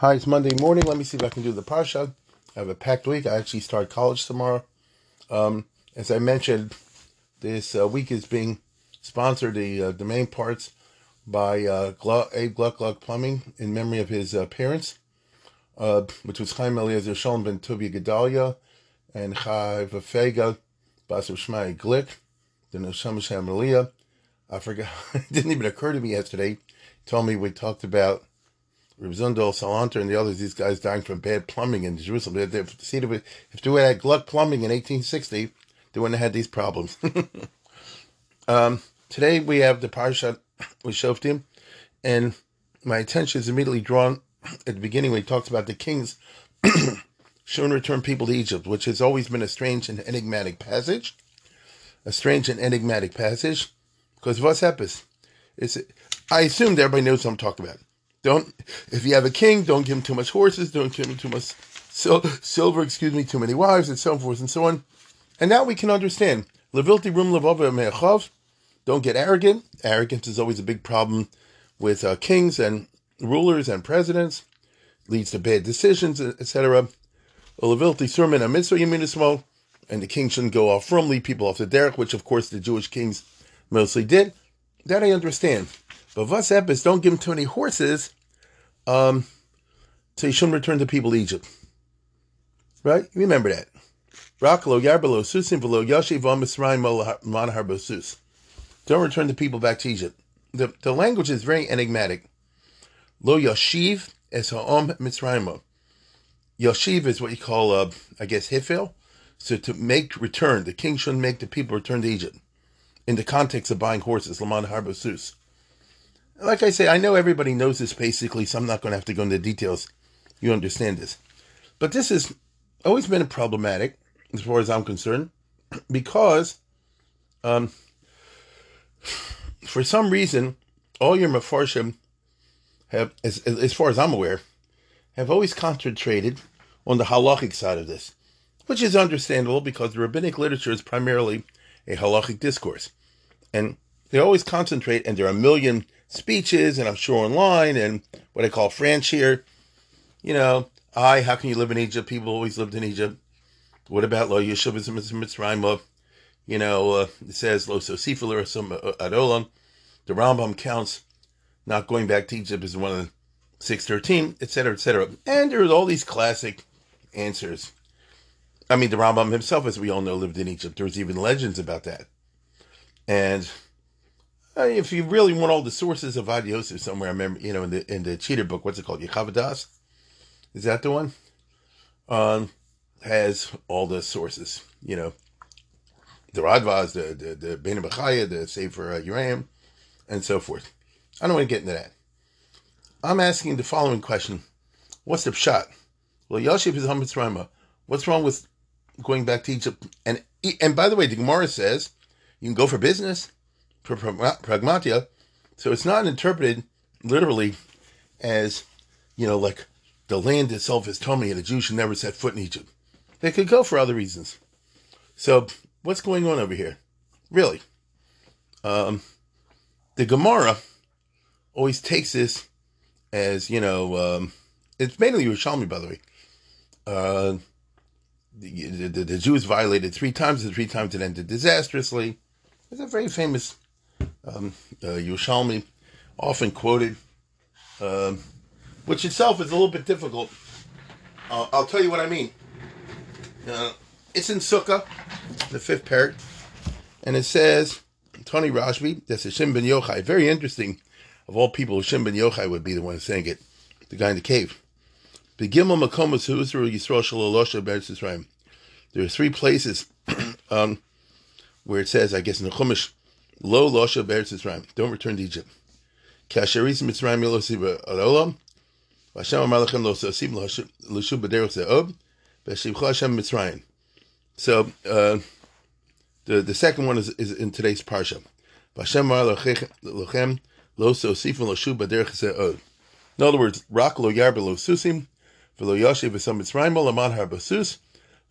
Hi, it's Monday morning. Let me see if I can do the Parsha. I have a packed week. I actually start college tomorrow. Um, as I mentioned, this uh, week is being sponsored, the, uh, main parts, by uh, Gluck, Abe Gluck Gluck Plumbing in memory of his uh, parents, uh, which was Chaim Eliezer Shalom ben Tuvia Gedalia and Chai Vafega Basar Shmai Glick, the Neshama Shem I forgot, it didn't even occur to me yesterday. He told me we talked about Reb Salanter, and the others, these guys dying from bad plumbing in Jerusalem. They, they, see, if they had Gluck plumbing in 1860, they wouldn't have had these problems. um, today we have the Parshat with Shoftim, and my attention is immediately drawn at the beginning when he talks about the kings shouldn't return people to Egypt, which has always been a strange and enigmatic passage. A strange and enigmatic passage, because what's happens? It's, I assumed everybody knows what I'm talking about. Don't if you have a king, don't give him too much horses, don't give him too much sil- silver, excuse me, too many wives, and so forth and so on. And now we can understand. Levilti rum. Don't get arrogant. Arrogance is always a big problem with uh, kings and rulers and presidents. Leads to bad decisions, etc. Levilti sermon a mitzvah. And the king shouldn't go off from lead people off the derech, which of course the Jewish kings mostly did. That I understand. But Vas Epis, don't give him too many horses, um, so he shouldn't return the people to Egypt. Right? Remember that. Rakalo Yarbalo Susim Velo Manahar Sus. Don't return the people back to Egypt. The, the language is very enigmatic. Lo Yashiv es Ha'om Mitzrayim. Yashiv is what you call, uh, I guess, Hifil. So to make return, the king shouldn't make the people return to Egypt. In the context of buying horses, Laman Harbosus like I say, I know everybody knows this basically, so I'm not going to have to go into details. You understand this. But this has always been problematic, as far as I'm concerned, because um, for some reason, all your mafarshim have, as, as far as I'm aware, have always concentrated on the halachic side of this, which is understandable because the rabbinic literature is primarily a halachic discourse. And they always concentrate, and there are a million speeches, and I'm sure online, and what I call French here. You know, I, how can you live in Egypt? People always lived in Egypt. What about Lo Yeshuv Mitzrayim? Of, you know, uh, it says Lo Sosifil or some uh, Adolam. The Rambam counts not going back to Egypt as one of the 613, etc., etc. And there's all these classic answers. I mean, the Rambam himself, as we all know, lived in Egypt. There's even legends about that. And if you really want all the sources of Ad somewhere, I remember, you know, in the in the cheater book, what's it called? Yechaveh Da'as? Is that the one? Um, has all the sources, you know, the Radvaz, the the the Bechaya, the Sefer uh, Uram, and so forth. I don't want to get into that. I'm asking the following question: What's the shot? Well, Yosef is Hamitzrayma. What's wrong with going back to Egypt? And and by the way, the Gemara says you can go for business pragmatia. So it's not interpreted literally as, you know, like the land itself is me and the Jews should never set foot in Egypt. They could go for other reasons. So what's going on over here? Really? Um, the Gemara always takes this as, you know, um, it's mainly Yerushalmi, by the way. Uh, the, the, the, Jews violated three times, and three times it ended disastrously. It's a very famous um, uh, often quoted, um, which itself is a little bit difficult. Uh, I'll tell you what I mean. Uh, it's in Sukkah, the fifth parak, and it says, Tony Rashbi, that's a Shim ben Yochai. Very interesting. Of all people, Shim ben Yochai would be the one saying it, the guy in the cave. There are three places um, where it says, I guess in the Chumash, Lo losha beretz Don't return to Egypt. Kasheris Mitzrayim Yelosiv Alolam. Hashem Amar Lechem Lo Sosim L'Shuv B'Derech Ze'ob. V'Shivcha Hashem Mitzrayim. So, uh, the, the second one is, is in today's parsha. Hashem Amar Lechem Lo Sosim L'Shuv B'Derech Ze'ob. In other words, Rak Lo Yar Lo Susim V'Lo Yoshev V'Sam Mitzrayim Laman Har Basus.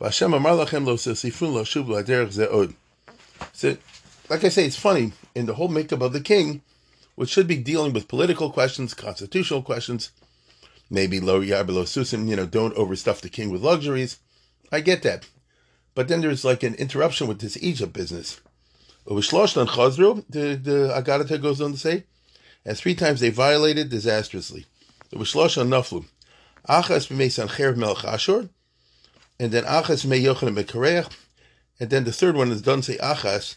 V'Hashem Amar Lechem Lo Sosifun L'Shuv B'Derech Ze'od. So, like I say, it's funny in the whole makeup of the king which should be dealing with political questions, constitutional questions, maybe lo below susim, you know, don't overstuff the king with luxuries. I get that. But then there's like an interruption with this Egypt business. The, the Agadata goes on to say, and three times they violated disastrously. On Naflu. Achas b'mei Sancher melech Ashur, and then Achas b'mei Yochanan b'Kareach, and then the third one is done say Achas,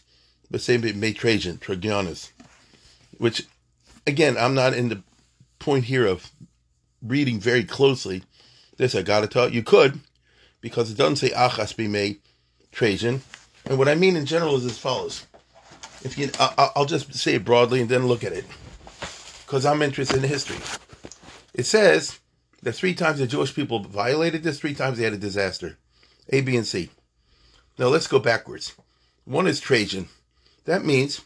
but say b'mei Trajan, Trajanus which again, I'm not in the point here of reading very closely. This I gotta tell you, could, because it doesn't say achas be made Trajan. And what I mean in general is as follows. If you, I, I'll just say it broadly and then look at it, because I'm interested in history. It says that three times the Jewish people violated this, three times they had a disaster. A, B, and C. Now let's go backwards. One is Trajan. That means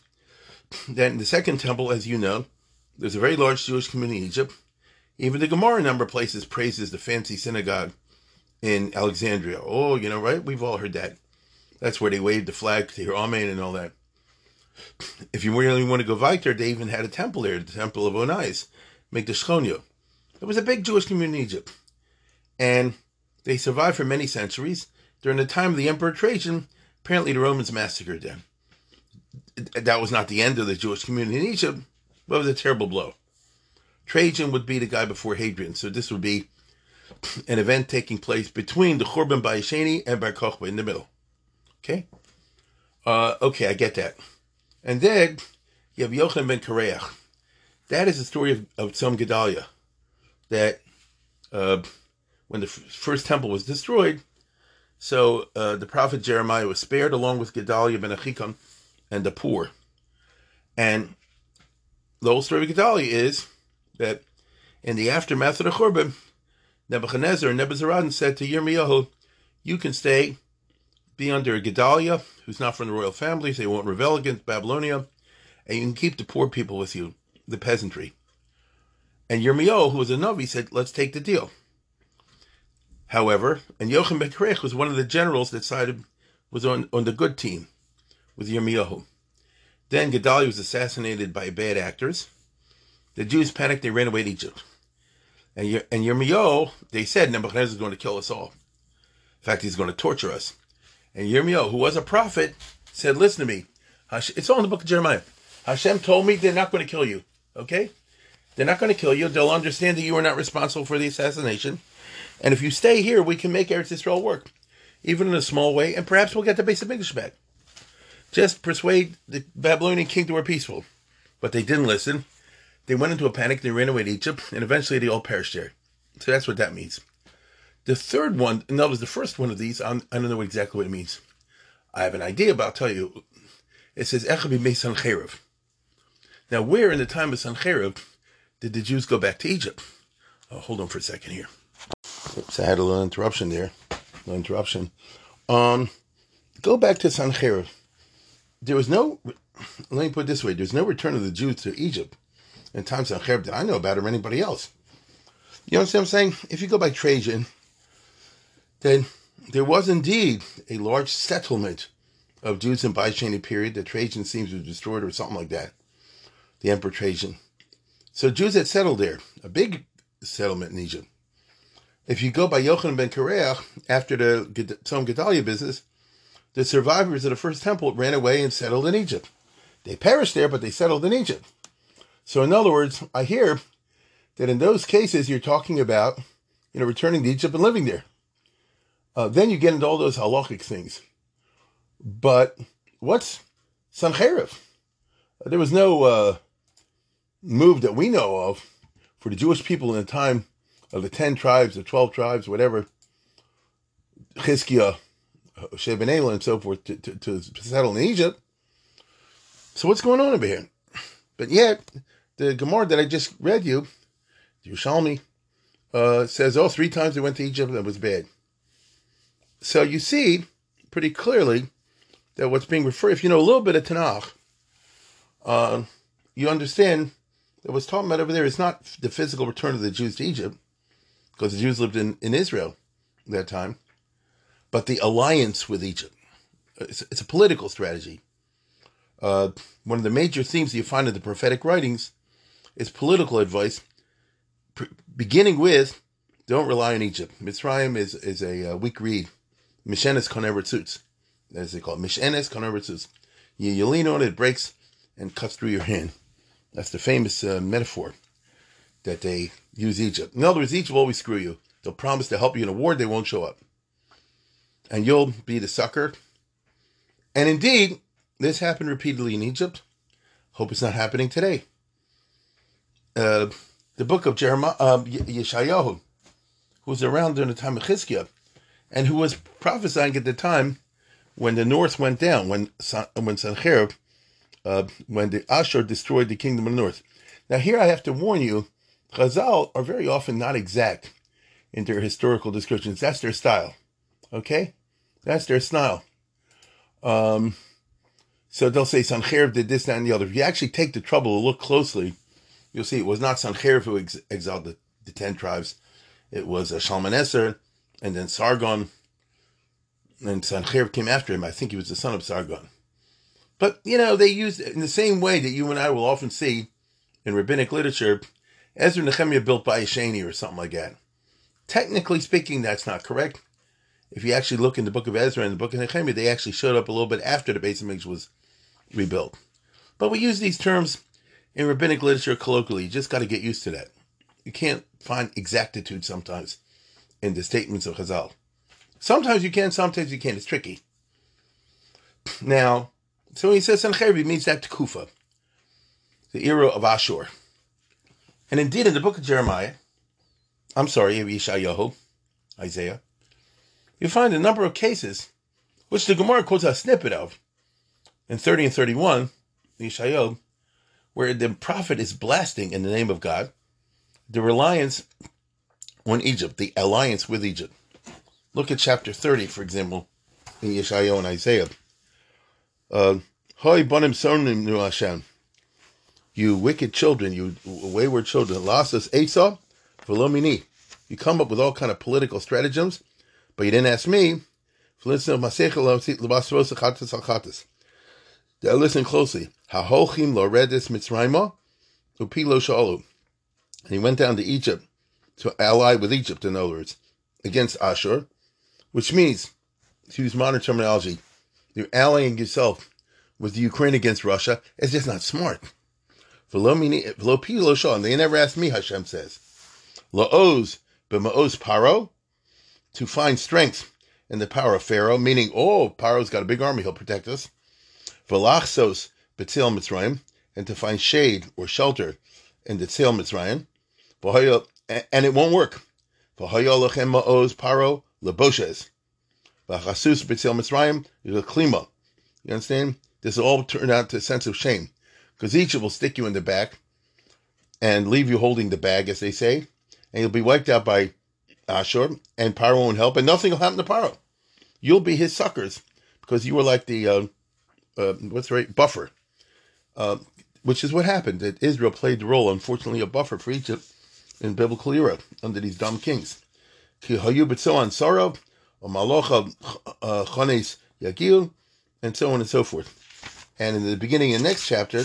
that in the second temple, as you know, there's a very large Jewish community in Egypt. Even the Gemara, a number of places, praises the fancy synagogue in Alexandria. Oh, you know, right? We've all heard that. That's where they waved the flag to hear Amen and all that. If you really want to go weiter, they even had a temple there, the Temple of the Shchonyo. It was a big Jewish community in Egypt. And they survived for many centuries. During the time of the Emperor Trajan, apparently the Romans massacred them that was not the end of the Jewish community in Egypt, but it was a terrible blow. Trajan would be the guy before Hadrian, so this would be an event taking place between the Churban Bayesheni and Bar Kokhba in the middle. Okay? Uh, okay, I get that. And then you have Yochanan ben Kareach. That is the story of, of Tzom Gedalia. That uh, when the f- first temple was destroyed, so uh, the prophet Jeremiah was spared along with Gedalia ben Achikam and the poor. And the whole story of Gedalia is that in the aftermath of the Churban, Nebuchadnezzar and Nebuzaradan said to Yirmiyahu, you can stay, be under Gedalia, who's not from the royal family, so they won't rebel against Babylonia, and you can keep the poor people with you, the peasantry. And Yirmiyahu, who was a Navi, said, let's take the deal. However, and Yochanan Ben was one of the generals that sided, was on, on the good team with Yirmiyahu. Then Gedaliah was assassinated by bad actors. The Jews panicked, they ran away to Egypt. And, and Yirmiyahu, they said Nebuchadnezzar is going to kill us all. In fact, he's going to torture us. And Yirmiyahu, who was a prophet, said, listen to me. It's all in the book of Jeremiah. Hashem told me they're not going to kill you. Okay? They're not going to kill you. They'll understand that you are not responsible for the assassination. And if you stay here, we can make Eretz Israel work, even in a small way, and perhaps we'll get the base of English back. Just persuade the Babylonian king to be peaceful. But they didn't listen. They went into a panic, they ran away to Egypt, and eventually they all perished there. So that's what that means. The third one, and that was the first one of these, I'm, I do not know exactly what it means. I have an idea, but I'll tell you. It says, Echabi me Sancherev. Now, where in the time of Sancherev did the Jews go back to Egypt? Oh, hold on for a second here. Oops, I had a little interruption there. No interruption. Um, go back to Sancherev there was no, let me put it this way, there's no return of the Jews to Egypt in times of Cherb that I know about or anybody else. You know what I'm saying? If you go by Trajan, then there was indeed a large settlement of Jews in Byzantine period that Trajan seems to have destroyed or something like that. The Emperor Trajan. So Jews had settled there, a big settlement in Egypt. If you go by Yochanan ben Kareach, after the Tzom Gedalia business, the survivors of the first temple ran away and settled in Egypt. They perished there, but they settled in Egypt. So, in other words, I hear that in those cases you're talking about, you know, returning to Egypt and living there. Uh, then you get into all those halachic things. But what's Sancherev? There was no uh, move that we know of for the Jewish people in the time of the 10 tribes, the 12 tribes, whatever, Chizkiah Shebenela and so forth to, to, to settle in Egypt. So what's going on over here? But yet, the Gemara that I just read you, Yerushalmi, uh, says, oh, three times they went to Egypt and it was bad. So you see pretty clearly that what's being referred, if you know a little bit of Tanakh, uh, you understand that what's talking about over there is not the physical return of the Jews to Egypt, because the Jews lived in, in Israel at that time, but the alliance with Egypt. It's, it's a political strategy. Uh, one of the major themes you find in the prophetic writings is political advice, beginning with don't rely on Egypt. Mitzrayim is, is a uh, weak reed. Mishenes konever as they call it. Mishenes konever You, you lean on it, it breaks and cuts through your hand. That's the famous uh, metaphor that they use Egypt. In other words, Egypt will always screw you. They'll promise to help you in a war, they won't show up. And you'll be the sucker. And indeed, this happened repeatedly in Egypt. Hope it's not happening today. Uh, the book of Jeremiah, uh, Yeshayahu, who was around during the time of Chizkiah, and who was prophesying at the time when the north went down, when when Sancherib, uh, when the Ashur destroyed the kingdom of the north. Now here I have to warn you, Chazal are very often not exact in their historical descriptions. That's their style. Okay? That's their style. Um, so they'll say Sancherib did this, that, and the other. If you actually take the trouble to look closely, you'll see it was not Sancherib who ex- exiled the, the, ten tribes. It was uh, Shalmaneser, and then Sargon, and Sancherib came after him. I think he was the son of Sargon. But, you know, they used in the same way that you and I will often see in rabbinic literature, Ezra Nehemiah built by a Shani or something like that. Technically speaking, that's not correct. If you actually look in the book of Ezra and the book of Nehemiah, they actually showed up a little bit after the base of Mikdash was rebuilt. But we use these terms in rabbinic literature colloquially. You just got to get used to that. You can't find exactitude sometimes in the statements of Chazal. Sometimes you can, sometimes you can't. It's tricky. Now, so when he says Sancherib, he means that to Kufa, the era of Ashur. And indeed, in the book of Jeremiah, I'm sorry, Yeshayahu, Isaiah, you find a number of cases which the Gemara quotes a snippet of in 30 and 31, Yeshayahu, where the prophet is blasting in the name of God the reliance on Egypt, the alliance with Egypt. Look at chapter 30, for example, in Yeshayahu and Isaiah. Uh, bonim sonim. You wicked children, you wayward children. Lasas Esau, velomini. You come up with all kind of political stratagems, but you didn't ask me. Listen closely. And he went down to Egypt to ally with Egypt, in other words, against Ashur, which means, to use modern terminology, you're allying yourself with the Ukraine against Russia. It's just not smart. And they never asked me, Hashem says. Paro, to find strength in the power of Pharaoh, meaning, oh, Paro's got a big army, he'll protect us. V'lachsos b'tzil Mitzrayim, and to find shade or shelter in the tzil Mitzrayim. And it won't work. V'hayolachem ma'oz paro leboshes. V'chasus b'tzil Mitzrayim, klima. You understand? This all turn out to a sense of shame. Because Egypt will stick you in the back and leave you holding the bag, as they say, and you'll be wiped out by Ashur, and Paro won't help, and nothing will happen to Paro. You'll be his suckers because you were like the uh, uh, what's right buffer, uh, which is what happened. That Israel played the role, unfortunately, a buffer for Egypt in biblical era under these dumb kings. Ki hayu sorrow, malocha uh, chones yagil, and so on and so forth. And in the beginning of the next chapter,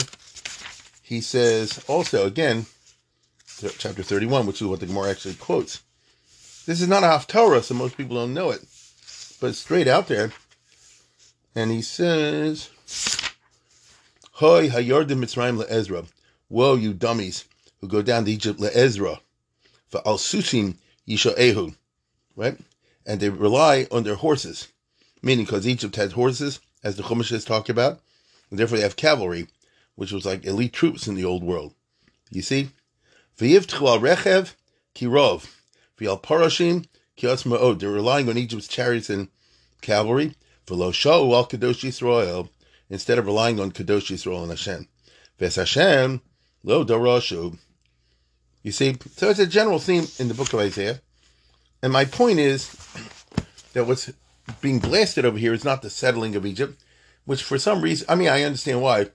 he says also again, chapter 31, which is what the Gemara actually quotes. This is not a Haftorah, so most people don't know it, but it's straight out there. And he says, Hoy hayardim Mitzrayim le'ezra. Woe, you dummies who go down to Egypt le'ezra. For al sushim yisha'ehu. Right? And they rely on their horses. Meaning, because Egypt had horses, as the Chumash talk about, and therefore they have cavalry, which was like elite troops in the old world. You see? V'yivtchu rechev kirov. V'al parashim kios ma'od. They're relying on Egypt's chariots and cavalry. V'lo sha'u al kadosh Yisrael. Instead of relying on kadosh Yisrael and Hashem. Ves Hashem Lo Doroshu. You see, so it's a general theme in the book of Isaiah. And my point is that what's being blasted over here is not the settling of Egypt, which for some reason, I mean, I understand why.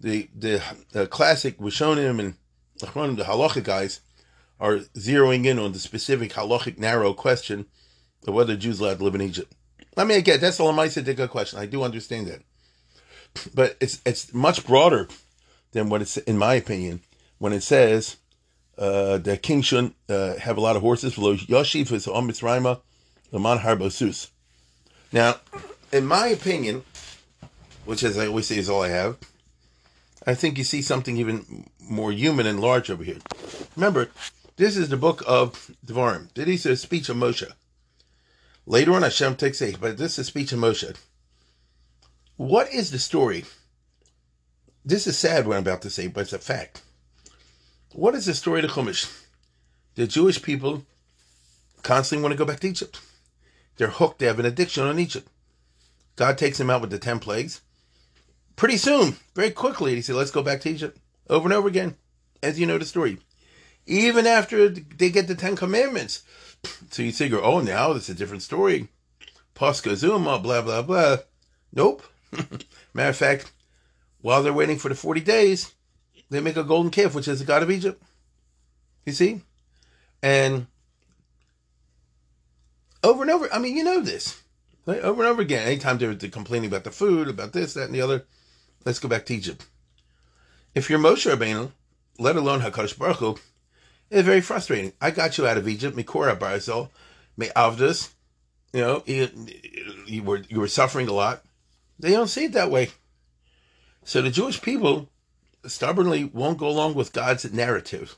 The the, the classic Rishonim and the halachic guys are zeroing in on the specific halachic narrow question of whether Jews allowed to live in Egypt. I mean, again, that's a Lamaisa question. I do understand that, but it's it's much broader than what it's in my opinion when it says uh, the king shouldn't uh, have a lot of horses. Yoshiv is on Laman Harbosus. Now, in my opinion, which as I always say is all I have, I think you see something even more human and large over here. Remember, this is the book of Devarim. This is a speech of Moshe. Later on, Hashem takes a, but this is speech of Moshe. What is the story? This is sad what I'm about to say, but it's a fact. What is the story of the Chumash? The Jewish people constantly want to go back to Egypt. They're hooked. They have an addiction on Egypt. God takes them out with the 10 plagues. Pretty soon, very quickly, he said, let's go back to Egypt. Over and over again, as you know the story. Even after they get the Ten Commandments. So you figure, oh, now it's a different story. Pascha Zuma, blah, blah, blah. Nope. Matter of fact, while they're waiting for the 40 days, they make a golden calf, which is the god of Egypt. You see? And over and over, I mean, you know this. Right? Over and over again. Anytime they're complaining about the food, about this, that, and the other, let's go back to Egypt. If you're Moshe Rabbeinu, let alone Hakadosh Baruch Hu, it's very frustrating. I got you out of Egypt, Mikora Barzel, Me Avdus. You know, you, you were you were suffering a lot. They don't see it that way. So the Jewish people stubbornly won't go along with God's narrative.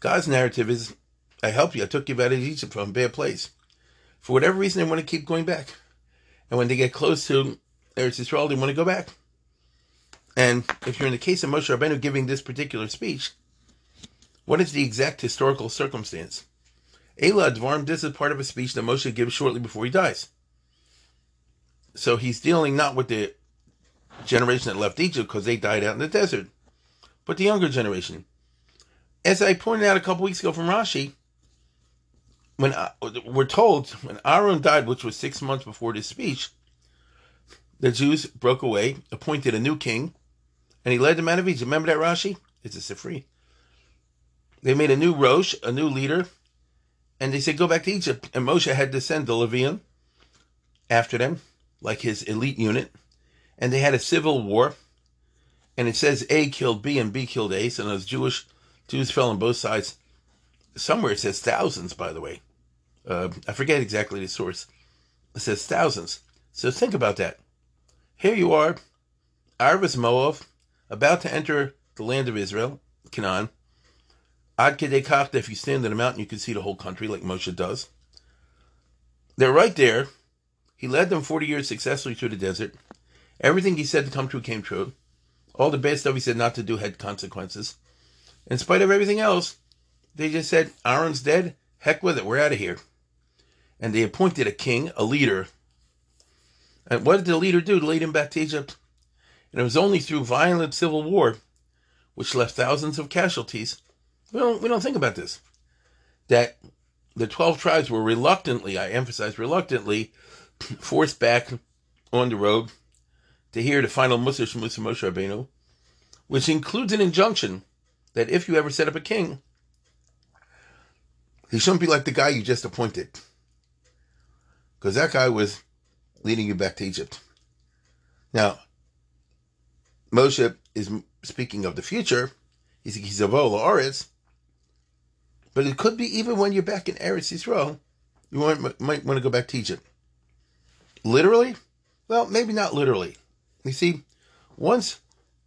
God's narrative is, I helped you, I took you out of Egypt from a bad place. For whatever reason, they want to keep going back. And when they get close to Eretz Yisrael, they want to go back. And if you're in the case of Moshe Rabbeinu giving this particular speech, what is the exact historical circumstance? Ela Advarm, this is part of a speech that Moshe gives shortly before he dies. So he's dealing not with the generation that left Egypt because they died out in the desert, but the younger generation. As I pointed out a couple weeks ago from Rashi, when uh, we're told when Aaron died, which was six months before this speech, the Jews broke away, appointed a new king, and he led them out of Egypt. Remember that Rashi? It's a Sifri. They made a new Rosh, a new leader, and they said, go back to Egypt. And Moshe had to send the Levium after them, like his elite unit. And they had a civil war. And it says A killed B and B killed A. So those Jewish Jews fell on both sides. Somewhere it says thousands, by the way. Uh, I forget exactly the source. It says thousands. So think about that. Here you are, Arvis Moav, about to enter the land of Israel, Canaan. Ad Kedekach, if you stand on a mountain, you can see the whole country like Moshe does. They're right there. He led them 40 years successfully through the desert. Everything he said to come true came true. All the bad stuff he said not to do had consequences. In spite of everything else, they just said, Aaron's dead. Heck with it. We're out of here. And they appointed a king, a leader. And what did the leader do lead him back to Egypt? And it was only through violent civil war, which left thousands of casualties. We don't, we don't think about this. That the 12 tribes were reluctantly, I emphasize reluctantly, forced back on the road to hear the final Musa Musa Moshe Rabbeinu, which includes an injunction that if you ever set up a king, he shouldn't be like the guy you just appointed. Because that guy was leading you back to Egypt. Now, Moshe is speaking of the future. He's a Oretz. But it could be even when you're back in Eretz Yisrael, you might, might want to go back to Egypt. Literally? Well, maybe not literally. You see, once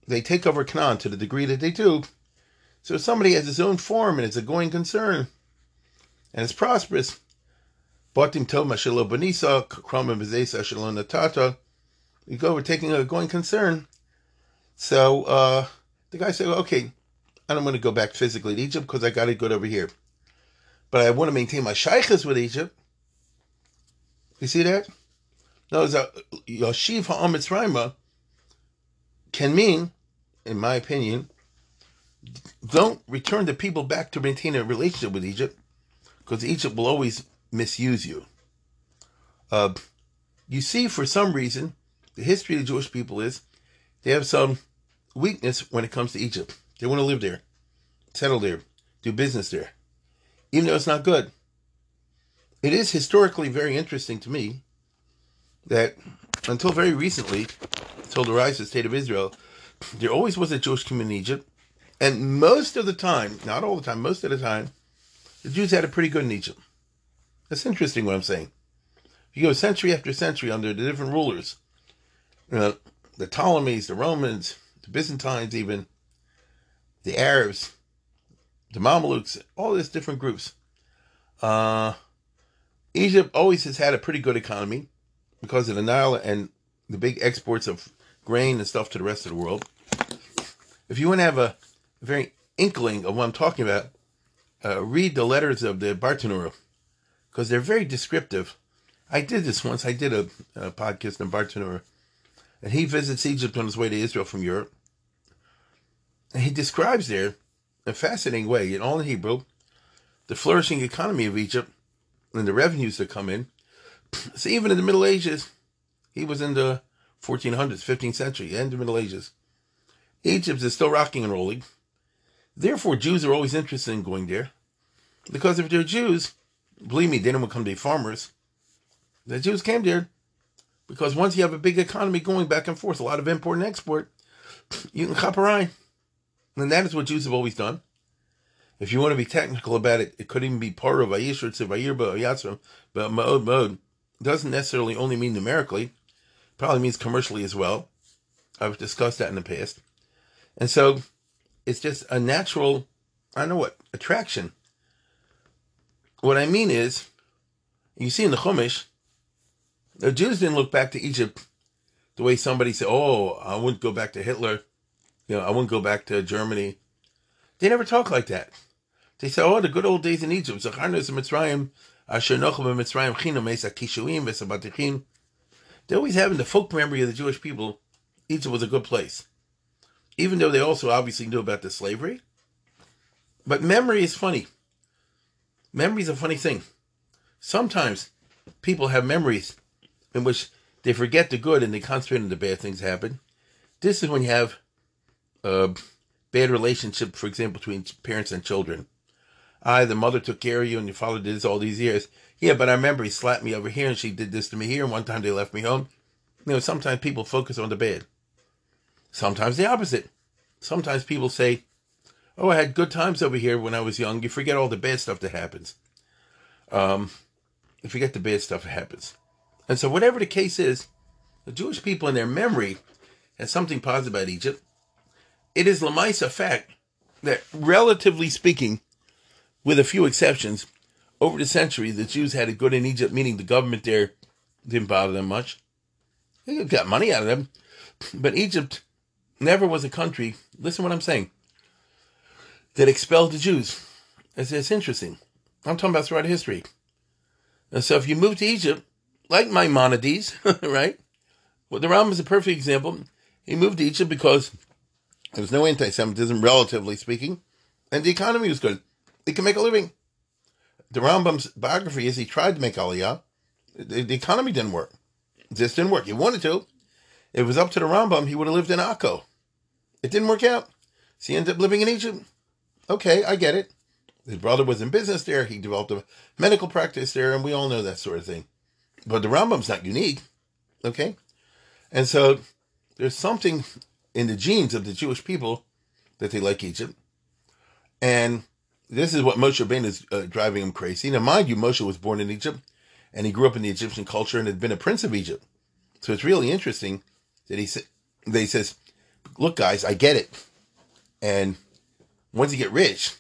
they take over Canaan to the degree that they do, so somebody has his own farm and it's a going concern, and it's prosperous. Benisa. You go, we're taking a going concern. So uh, the guy said, okay, I don't want to go back physically to Egypt because I got it good over here. But I want to maintain my shaykhs with Egypt. You see that? No, that Yoshiv Ha'amitz can mean, in my opinion, don't return the people back to maintain a relationship with Egypt, because Egypt will always misuse you. Uh, you see, for some reason, the history of the Jewish people is they have some weakness when it comes to Egypt. They want to live there, settle there, do business there, even though it's not good. It is historically very interesting to me that until very recently, until the rise of the state of Israel, there always was a Jewish community in Egypt. And most of the time, not all the time, most of the time, the Jews had it pretty good in Egypt. That's interesting what I'm saying. You go century after century under the different rulers, you know, the Ptolemies, the Romans, the Byzantines, even the Arabs, the Mamelukes, all these different groups. Uh, Egypt always has had a pretty good economy because of the Nile and the big exports of grain and stuff to the rest of the world. If you want to have a very inkling of what I'm talking about, uh, read the letters of the Bartenura because they're very descriptive. I did this once. I did a, a podcast on Bartenura, and he visits Egypt on his way to Israel from Europe. And he describes there, in a fascinating way, in all in Hebrew, the flourishing economy of Egypt and the revenues that come in. So even in the Middle Ages, he was in the 1400s, 15th century, end of Middle Ages. Egypt is still rocking and rolling. Therefore, Jews are always interested in going there. Because if they're Jews, believe me, they don't become to be farmers. The Jews came there because once you have a big economy going back and forth, a lot of import and export, you can chaperai. And that is what Jews have always done. If you want to be technical about it, it could even be part of Ayishur Tzivayirba but Ma'od Ma'od doesn't necessarily only mean numerically, probably means commercially as well. I've discussed that in the past. And so it's just a natural, I don't know what, attraction. What I mean is, you see in the Chumash, the Jews didn't look back to Egypt the way somebody said, oh, I wouldn't go back to Hitler. You know, I wouldn't go back to Germany. They never talk like that. They say, oh, the good old days in Egypt. They always have in the folk memory of the Jewish people, Egypt was a good place even though they also obviously knew about the slavery. But memory is funny. Memory is a funny thing. Sometimes people have memories in which they forget the good and they concentrate on the bad things that happen. This is when you have a bad relationship, for example, between parents and children. I, the mother took care of you and your father did this all these years. Yeah, but I remember he slapped me over here and she did this to me here. And one time they left me home. You know, sometimes people focus on the bad. Sometimes the opposite. Sometimes people say, Oh, I had good times over here when I was young. You forget all the bad stuff that happens. Um, you forget the bad stuff that happens. And so, whatever the case is, the Jewish people in their memory had something positive about Egypt. It is Lamaisa fact that, relatively speaking, with a few exceptions, over the century, the Jews had it good in Egypt, meaning the government there didn't bother them much. They got money out of them. But Egypt never was a country, listen what I'm saying, that expelled the Jews. It's, it's interesting. I'm talking about throughout history. And so if you move to Egypt, like Maimonides, right? Well, the Rambam is a perfect example. He moved to Egypt because there was no anti-Semitism, relatively speaking, and the economy was good. He could make a living. The Rambam's biography is he tried to make Aliyah. The, the economy didn't work. This didn't work. He wanted to, it was up to the Rambam, he would have lived in Akko. It didn't work out. So he ended up living in Egypt. Okay, I get it. His brother was in business there. He developed a medical practice there, and we all know that sort of thing. But the Rambam's not unique. Okay? And so there's something in the genes of the Jewish people that they like Egypt. And this is what Moshe Rabbeinu is uh, driving him crazy. Now, mind you, Moshe was born in Egypt, and he grew up in the Egyptian culture and had been a prince of Egypt. So it's really interesting that he said, they says, look, guys, I get it. And once you get rich,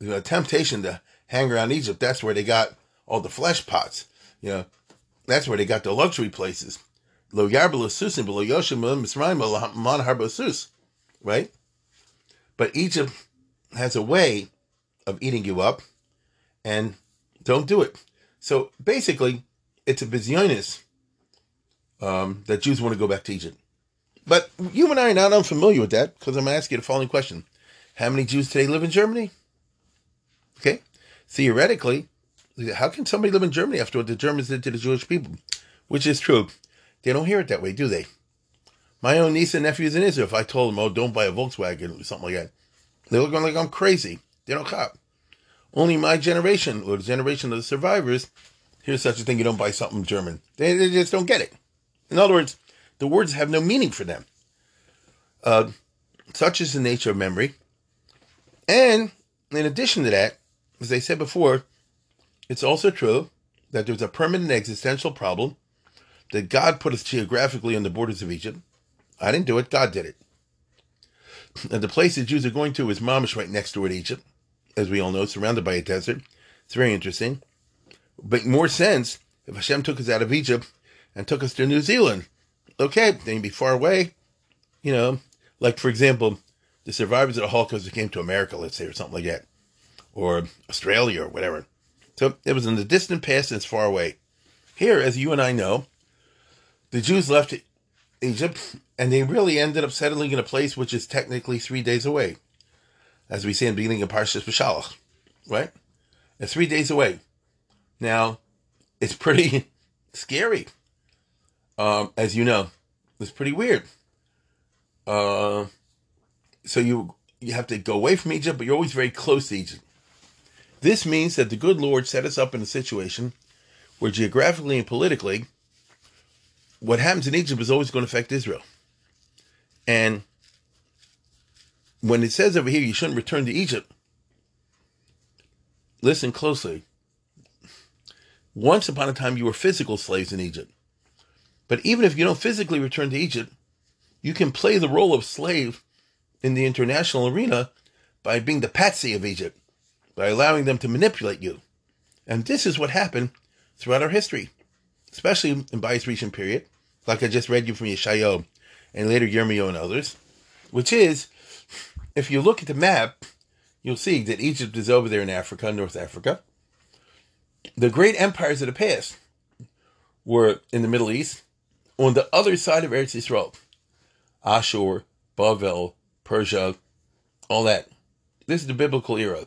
the temptation to hang around Egypt, that's where they got all the flesh pots. You know, that's where they got the luxury places. Lo Yarbalasusin, below Yoshim, Misraim, Mon Harbosus, right? But Egypt has a way of eating you up, and don't do it. So basically, it's a bizionis um, that Jews want to go back to Egypt. But you and I are not unfamiliar with that because I'm going to ask you the following question. How many Jews today live in Germany? Okay. Theoretically, how can somebody live in Germany after what the Germans did to the Jewish people? Which is true. They don't hear it that way, do they? My own niece and nephews in Israel, if I told them, oh, don't buy a Volkswagen or something like that, they look like I'm crazy. They don't cop. Only my generation, or the generation of the survivors, here's such a thing, you don't buy something German. They, they just don't get it. In other words, the words have no meaning for them. Uh, such is the nature of memory. And in addition to that, as I said before, it's also true that there's a permanent existential problem that God put us geographically on the borders of Egypt. I didn't do it, God did it. And the place the Jews are going to is Mamish right next door to Egypt, as we all know, surrounded by a desert. It's very interesting. But more sense if Hashem took us out of Egypt and took us to New Zealand. Okay, they'd be far away. You know, like for example, the survivors of the Holocaust that came to America, let's say, or something like that, or Australia or whatever. So it was in the distant past and it's far away. Here, as you and I know, the Jews left Egypt and they really ended up settling in a place which is technically three days away, as we see in the beginning of Parshas Beshalach, right? It's three days away. Now, it's pretty scary, um, as you know. It's pretty weird. Uh, so you you have to go away from Egypt, but you're always very close to Egypt. This means that the good Lord set us up in a situation where geographically and politically, what happens in Egypt is always going to affect Israel. And when it says over here you shouldn't return to Egypt, listen closely. Once upon a time, you were physical slaves in Egypt. But even if you don't physically return to Egypt, you can play the role of slave in the international arena by being the patsy of Egypt, by allowing them to manipulate you. And this is what happened throughout our history, especially in Bayis Rishon period, like I just read you from Yeshayahu and later Yirmiyahu and others, which is, if you look at the map, you'll see that Egypt is over there in Africa, North Africa. The great empires of the past were in the Middle East, on the other side of Eretz Yisrael. Ashur, Bavel, Persia, all that. This is the biblical era.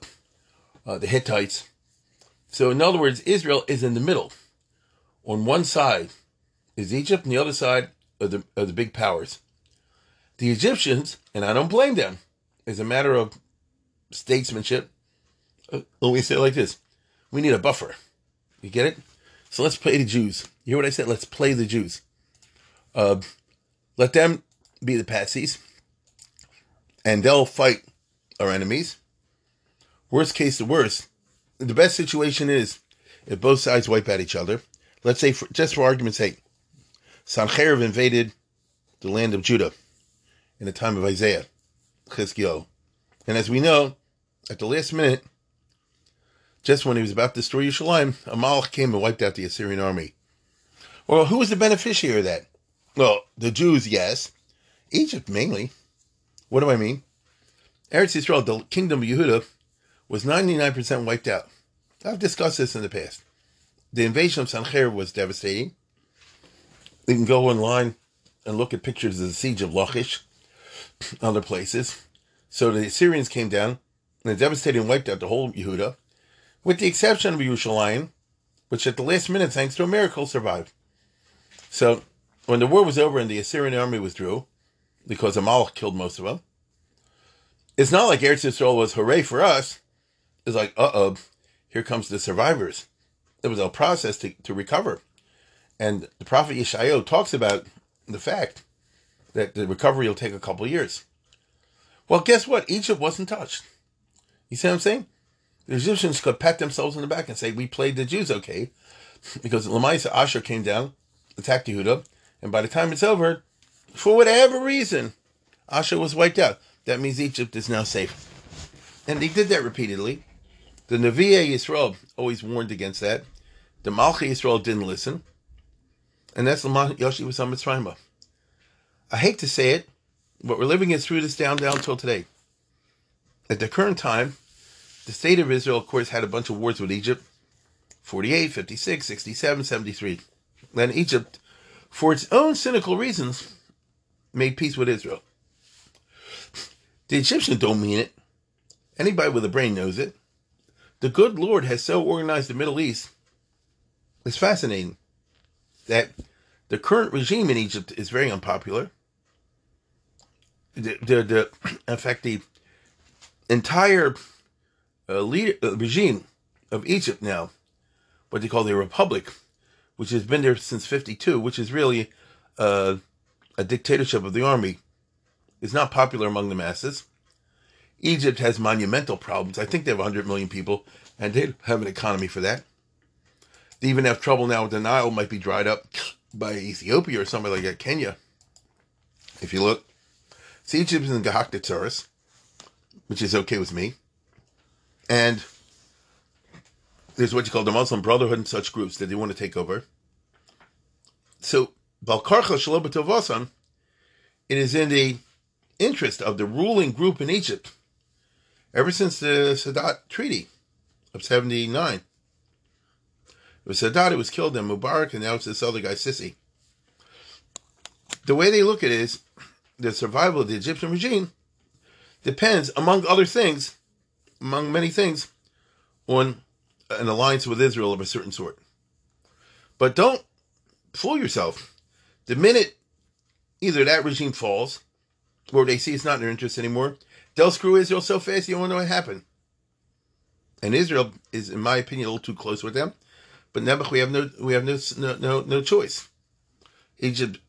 Uh, the Hittites. So, in other words, Israel is in the middle. On one side is Egypt, and the other side are the, are the big powers. The Egyptians, and I don't blame them, is a matter of statesmanship. Uh, let me say it like this we need a buffer. You get it? So let's play the Jews. You hear what I said? Let's play the Jews. Uh, let them be the patsies and they'll fight our enemies. Worst case to worst, the best situation is if both sides wipe out each other. Let's say, for, just for argument's sake, Sancherib invaded the land of Judah in the time of Isaiah, Chizkiyahu. And as we know, at the last minute, just when he was about to destroy Yerushalayim, a malach came and wiped out the Assyrian army. Well, who was the beneficiary of that? Well, the Jews, yes. Egypt, mainly. What do I mean? Eretz Yisrael, the kingdom of Yehuda, was 99% wiped out. I've discussed this in the past. The invasion of Sancherib was devastating. You can go online and look at pictures of the siege of Lachish, other places. So the Assyrians came down and devastated and wiped out the whole Yehuda, with the exception of Yerushalayim, which at the last minute, thanks to a miracle, survived. So when the war was over and the Assyrian army withdrew, because a malach killed most of them. It's not like Eretz Yisrael was hooray for us. It's like, uh oh, here comes the survivors. It was a process to, to recover. And the prophet Yeshayahu talks about the fact that the recovery will take a couple of years. Well, guess what? Egypt wasn't touched. You see what I'm saying? The Egyptians could pat themselves on the back and say, we played the Jews okay. Because Lamaisa Ashur came down, attacked Yehuda, and by the time it's over, for whatever reason, Ashur was wiped out. That means Egypt is now safe. And they did that repeatedly. The Nevi'e Yisrael always warned against that. The Malchi Israel didn't listen. And that's Lamah Yoshi was on Mitzrayim. I hate to say it, but we're living it through this down down till today. At the current time, the state of Israel, of course, had a bunch of wars with Egypt 48, 56, 67, 73. Then Egypt, for its own cynical reasons, made peace with Israel. The Egyptians don't mean it. Anybody with a brain knows it. The good Lord has so organized the Middle East. It's fascinating that the current regime in Egypt is very unpopular. The, the, the in fact, the entire uh, uh, regime of Egypt now, what they call the Republic, which has been there since 52, which is really uh, a dictatorship of the army, is not popular among the masses. Egypt has monumental problems. I think they have 100 million people, and they have an economy for that. They even have trouble now with the Nile, might be dried up by Ethiopia or somewhere like that, Kenya. If you look, see, Egypt is in Gahaktatsaurus, which is okay with me. And there's what you call the Muslim Brotherhood and such groups that they want to take over. So, Balkarcha Shalobatovasan, it is in the interest of the ruling group in Egypt ever since the Sadat Treaty of 79. It was Sadat who was killed in Mubarak, and now it's this other guy, Sisi. The way they look at it is the survival of the Egyptian regime depends, among other things, among many things, on an alliance with Israel of a certain sort. But don't fool yourself. The minute either that regime falls, or they see it's not in their interest anymore, they'll screw Israel so fast you won't know what happened. And Israel is, in my opinion, a little too close with them. But Nebuch, we have no we have no no no choice. Egypt,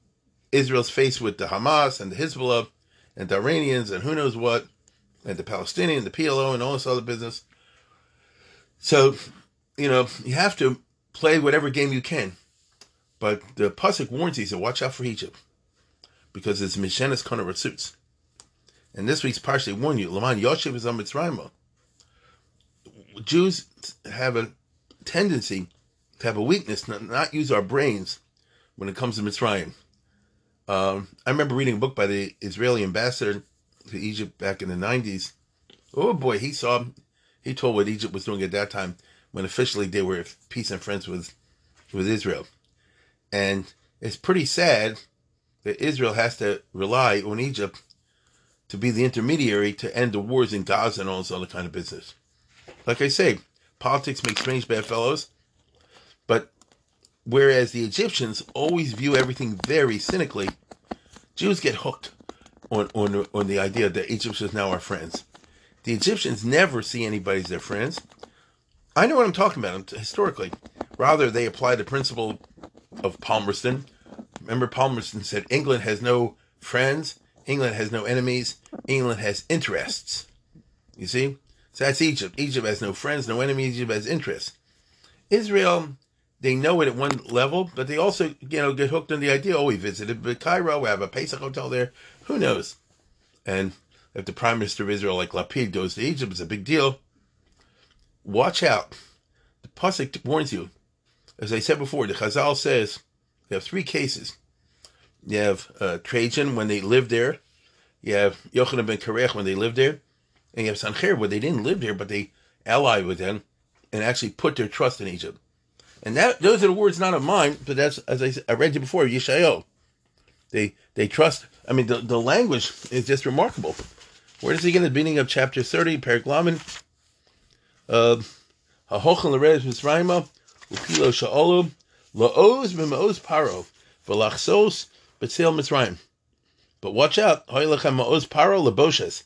Israel's faced with the Hamas and the Hezbollah and the Iranians and who knows what, and the Palestinian, the PLO, and all this other business. So, you know, you have to play whatever game you can. But the Pasuk warns you, so watch out for Egypt. Because it's Mishenis Kana suits. And this week's partially warn you, Laman Yoshev is on Mitzrayim. Jews have a tendency to have a weakness, to not use our brains when it comes to Mitzrayim. Um, I remember reading a book by the Israeli ambassador to Egypt back in the 90s. Oh boy, he saw he told what Egypt was doing at that time when officially they were peace and friends with with Israel. And it's pretty sad that Israel has to rely on Egypt to be the intermediary to end the wars in Gaza and all this other kind of business. Like I say, politics makes strange bad fellows, whereas the Egyptians always view everything very cynically, Jews get hooked on, on, on the idea that Egyptians now are friends. The Egyptians never see anybody as their friends. I know what I'm talking about um, historically. Rather, they apply the principle of Palmerston. Remember, Palmerston said England has no friends, England has no enemies, England has interests. You see? So that's Egypt. Egypt has no friends, no enemies, Egypt has interests. Israel, they know it at one level, but they also, you know, get hooked on the idea. Oh, we visited Cairo, we have a Pesach hotel there. Who knows? And if the prime minister of Israel, like Lapid, goes to Egypt, it's a big deal. Watch out. The Pasuk warns you. As I said before, the Chazal says you have three cases. You have uh, Trajan when they lived there. You have Yochanan ben Kareach when they lived there. And you have Sancher where they didn't live there, but they allied with them and actually put their trust in Egypt. And that those are the words not of mine, but that's as I, I read you before, Yeshayo. They they trust. I mean, the, the language is just remarkable. Where does he get the beginning of chapter 30, Periglamin? Uh, Ha'hochen l'redes Mitzrayim, upilo sha'olu, la'oz b'ma'oz paro, v'lachsos b'tzel Mitzrayim. But watch out, ha'ilachem ma'oz paro l'boshes,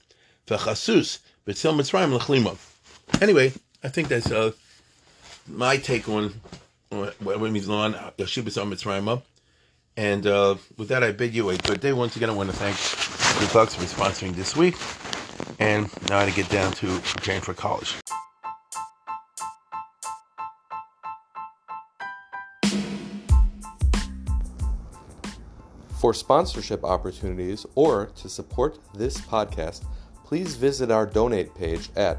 v'chasus b'tzel Mitzrayim l'chlimo. Anyway, I think that's uh, my take on it means on Yeshibas Mitzrayim. And uh, with that, I bid you a good day. Once again, I want to thank the Bucks for sponsoring this week. And now to get down to preparing for college. For sponsorship opportunities or to support this podcast, please visit our donate page at